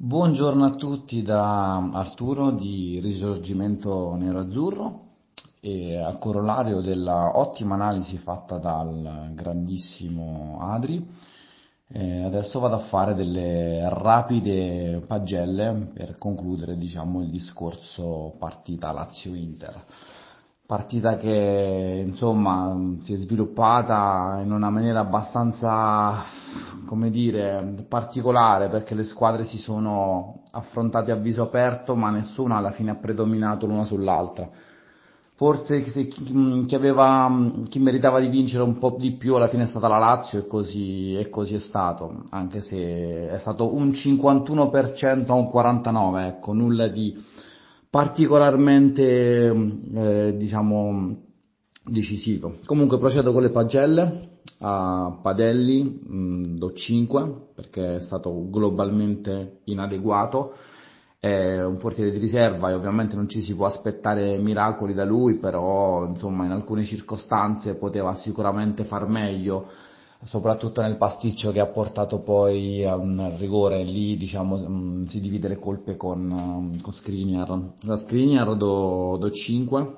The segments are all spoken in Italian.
Buongiorno a tutti da Arturo di Risorgimento Nero-Azzurro e a corollario della ottima analisi fatta dal grandissimo Adri, eh, adesso vado a fare delle rapide pagelle per concludere diciamo, il discorso partita Lazio-Inter. Partita che insomma si è sviluppata in una maniera abbastanza, come dire, particolare perché le squadre si sono affrontate a viso aperto ma nessuna alla fine ha predominato l'una sull'altra. Forse chi, aveva, chi meritava di vincere un po' di più alla fine è stata la Lazio e così, e così è stato, anche se è stato un 51% a un 49%, ecco, nulla di particolarmente eh, diciamo decisivo. Comunque procedo con le pagelle a Padelli mh, do 5 perché è stato globalmente inadeguato è un portiere di riserva e ovviamente non ci si può aspettare miracoli da lui, però insomma in alcune circostanze poteva sicuramente far meglio soprattutto nel pasticcio che ha portato poi a un rigore, lì diciamo mm, si divide le colpe con, mm, con Skriniar. La Skriniar do, do 5,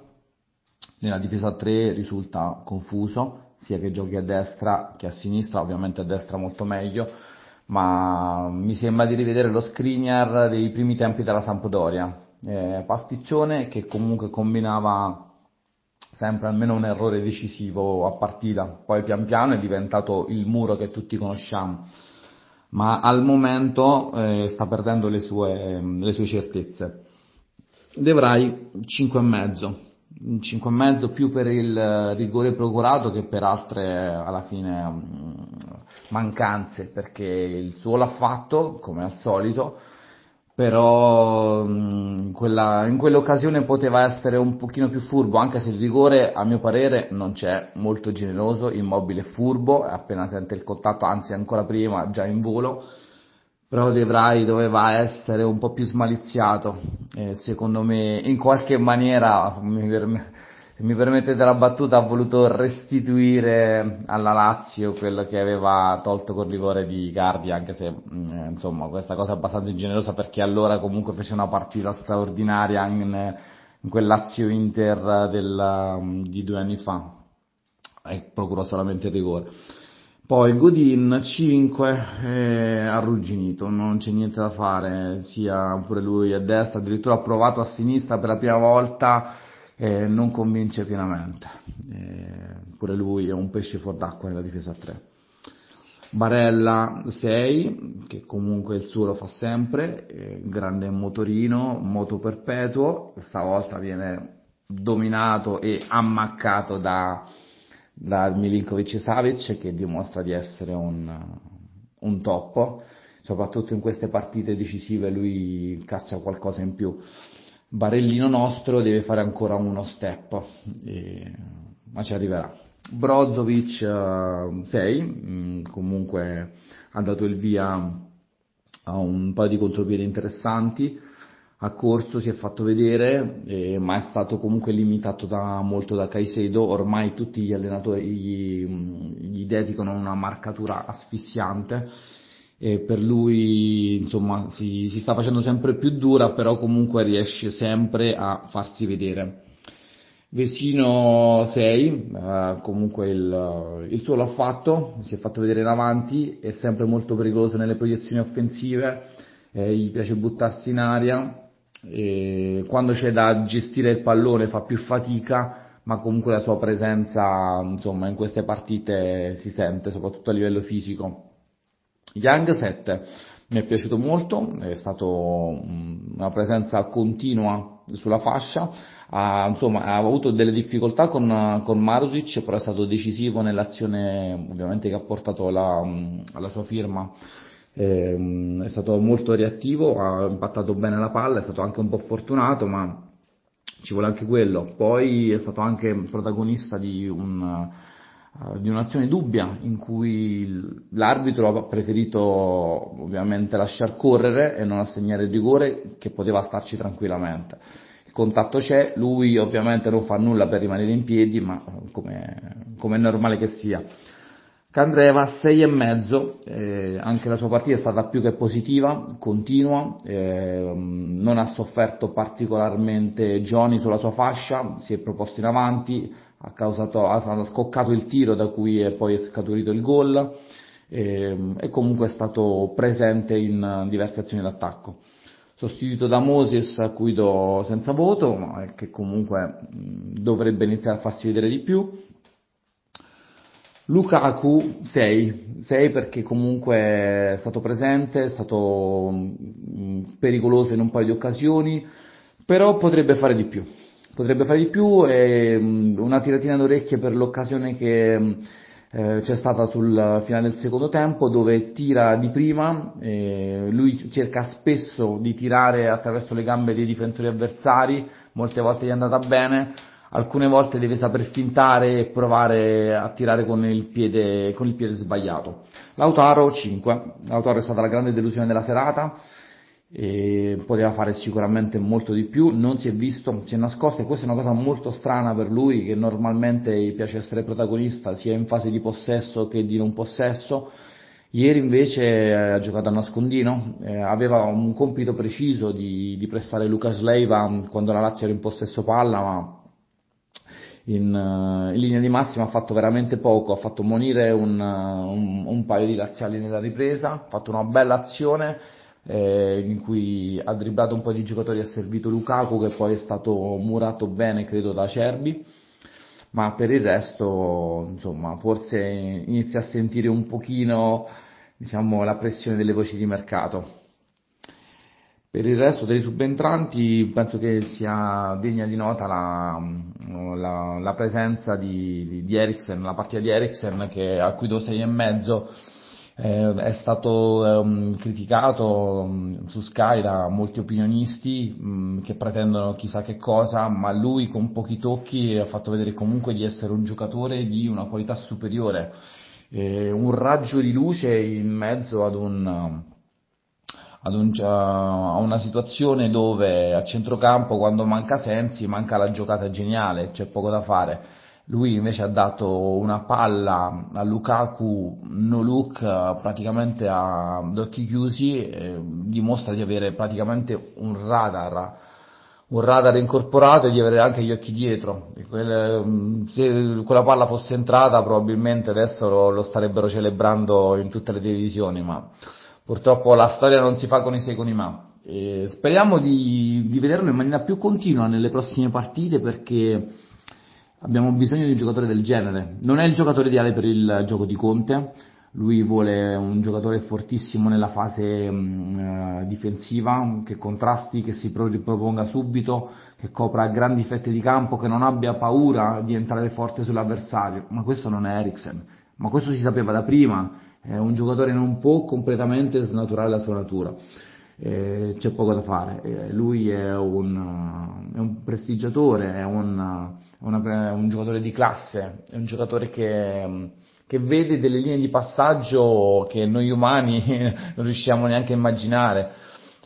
nella difesa 3 risulta confuso, sia che giochi a destra che a sinistra, ovviamente a destra molto meglio, ma mi sembra di rivedere lo Skriniar dei primi tempi della Sampdoria. Eh, pasticcione che comunque combinava sempre almeno un errore decisivo a partita, poi pian piano è diventato il muro che tutti conosciamo, ma al momento eh, sta perdendo le sue, le sue certezze. De Vrij 5,5, 5,5 più per il rigore procurato che per altre alla fine mm, mancanze, perché il suo l'ha fatto come al solito, però in, quella, in quell'occasione poteva essere un pochino più furbo, anche se il rigore a mio parere non c'è, molto generoso, immobile furbo, appena sente il contatto, anzi ancora prima, già in volo, però De Vrij doveva essere un po' più smaliziato, e secondo me in qualche maniera mi, se mi permettete la battuta, ha voluto restituire alla Lazio quello che aveva tolto col rigore di Cardi, anche se mm, insomma questa cosa è abbastanza ingenerosa perché allora comunque fece una partita straordinaria in, in quel Lazio Inter del, mm, di due anni fa e procurò solamente il rigore. Poi Godin 5 è arrugginito, non c'è niente da fare, sia pure lui a destra, addirittura ha provato a sinistra per la prima volta eh, non convince pienamente. Eh, pure lui è un pesce fuor d'acqua nella difesa a 3. Barella 6, che comunque il suo lo fa sempre, eh, grande motorino, moto perpetuo, stavolta viene dominato e ammaccato da, da Milinkovic Savic che dimostra di essere un, un top, soprattutto in queste partite decisive lui caccia qualcosa in più. Barellino nostro deve fare ancora uno step, e, ma ci arriverà. Brozovic 6, uh, comunque ha dato il via a un paio di contropiedi interessanti, ha corso, si è fatto vedere, eh, ma è stato comunque limitato da, molto da Caicedo, ormai tutti gli allenatori gli, gli dedicano una marcatura asfissiante e per lui insomma si, si, sta facendo sempre più dura, però comunque riesce sempre a farsi vedere. Vesino 6, eh, comunque il, il, suo l'ha fatto, si è fatto vedere in avanti, è sempre molto pericoloso nelle proiezioni offensive, eh, gli piace buttarsi in aria, quando c'è da gestire il pallone fa più fatica, ma comunque la sua presenza insomma in queste partite si sente, soprattutto a livello fisico. Young 7 mi è piaciuto molto, è stato una presenza continua sulla fascia, ha, insomma, ha avuto delle difficoltà con, con Marusic, però è stato decisivo nell'azione ovviamente che ha portato la, alla sua firma. Eh, è stato molto reattivo, ha impattato bene la palla, è stato anche un po' fortunato, ma ci vuole anche quello. Poi è stato anche protagonista di un di un'azione dubbia in cui l'arbitro ha preferito ovviamente lasciar correre e non assegnare il rigore che poteva starci tranquillamente. Il contatto c'è, lui ovviamente non fa nulla per rimanere in piedi, ma come, come è normale che sia. Candreva 6 e mezzo, eh, anche la sua partita è stata più che positiva, continua, eh, non ha sofferto particolarmente Johnny sulla sua fascia, si è proposto in avanti, ha, causato, ha scoccato il tiro da cui è poi scaturito il gol e, e comunque è stato presente in diverse azioni d'attacco. Sostituito da Moses a cui do senza voto, ma che comunque dovrebbe iniziare a farsi vedere di più Lukaku 6, 6 perché comunque è stato presente, è stato pericoloso in un paio di occasioni, però potrebbe fare di più. Potrebbe fare di più e mm, una tiratina d'orecchie per l'occasione che mm, eh, c'è stata sul finale del secondo tempo dove tira di prima, lui cerca spesso di tirare attraverso le gambe dei difensori avversari, molte volte gli è andata bene, alcune volte deve saper fintare e provare a tirare con il piede, con il piede sbagliato. Lautaro 5, Lautaro è stata la grande delusione della serata, e poteva fare sicuramente molto di più, non si è visto, si è nascosto e questa è una cosa molto strana per lui che normalmente piace essere protagonista sia in fase di possesso che di non possesso. Ieri invece ha giocato a nascondino, eh, aveva un compito preciso di, di prestare Lucas Leiva quando la Lazio era in possesso palla, ma in, uh, in, linea di massima ha fatto veramente poco, ha fatto monire un, uh, un, un paio di laziali nella ripresa, ha fatto una bella azione eh, in cui ha dribblato un po' di giocatori, ha servito Lukaku che poi è stato murato bene credo da Cerbi, ma per il resto insomma forse inizia a sentire un pochino diciamo, la pressione delle voci di mercato. Per il resto dei subentranti penso che sia degna di nota la, la, la presenza di, di, Eriksen, la partita di Eriksen che a cui do 6 e mezzo eh, è stato um, criticato um, su Sky da molti opinionisti um, che pretendono chissà che cosa, ma lui con pochi tocchi ha fatto vedere comunque di essere un giocatore di una qualità superiore, eh, un raggio di luce in mezzo ad un ad un, a una situazione dove a centrocampo quando manca Sensi manca la giocata geniale, c'è poco da fare. Lui invece ha dato una palla a Lukaku no look praticamente ad occhi chiusi, e dimostra di avere praticamente un radar, un radar incorporato e di avere anche gli occhi dietro. se quella palla fosse entrata probabilmente adesso lo, lo starebbero celebrando in tutte le televisioni, ma purtroppo la storia non si fa con i secoli ma. E speriamo di, di, vederlo in maniera più continua nelle prossime partite perché abbiamo bisogno di un giocatore del genere. Non è il giocatore ideale per il gioco di Conte, lui vuole un giocatore fortissimo nella fase mh, difensiva, che contrasti, che si riproponga subito, che copra grandi fette di campo, che non abbia paura di entrare forte sull'avversario. Ma questo non è Eriksen, ma questo si sapeva da prima eh, un giocatore non può completamente snaturare la sua natura. Eh, c'è poco da fare. Eh, lui è un, è un, prestigiatore, è un, una, un, giocatore di classe, è un giocatore che, che, vede delle linee di passaggio che noi umani non riusciamo neanche a immaginare.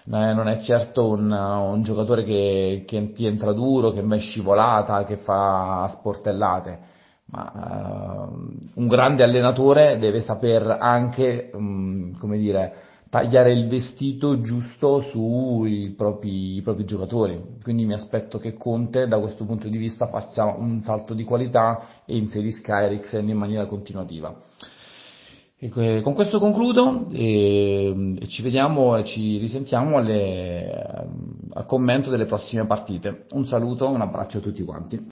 Non è certo un, un giocatore che, che ti entra duro, che va in scivolata, che fa sportellate ma uh, un grande allenatore deve saper anche, um, come dire, tagliare il vestito giusto sui propri, propri, giocatori. Quindi mi aspetto che Conte da questo punto di vista faccia un salto di qualità e inserisca Eriksen in maniera continuativa. E con questo concludo e, e ci vediamo e ci risentiamo alle, al commento delle prossime partite. Un saluto, un abbraccio a tutti quanti.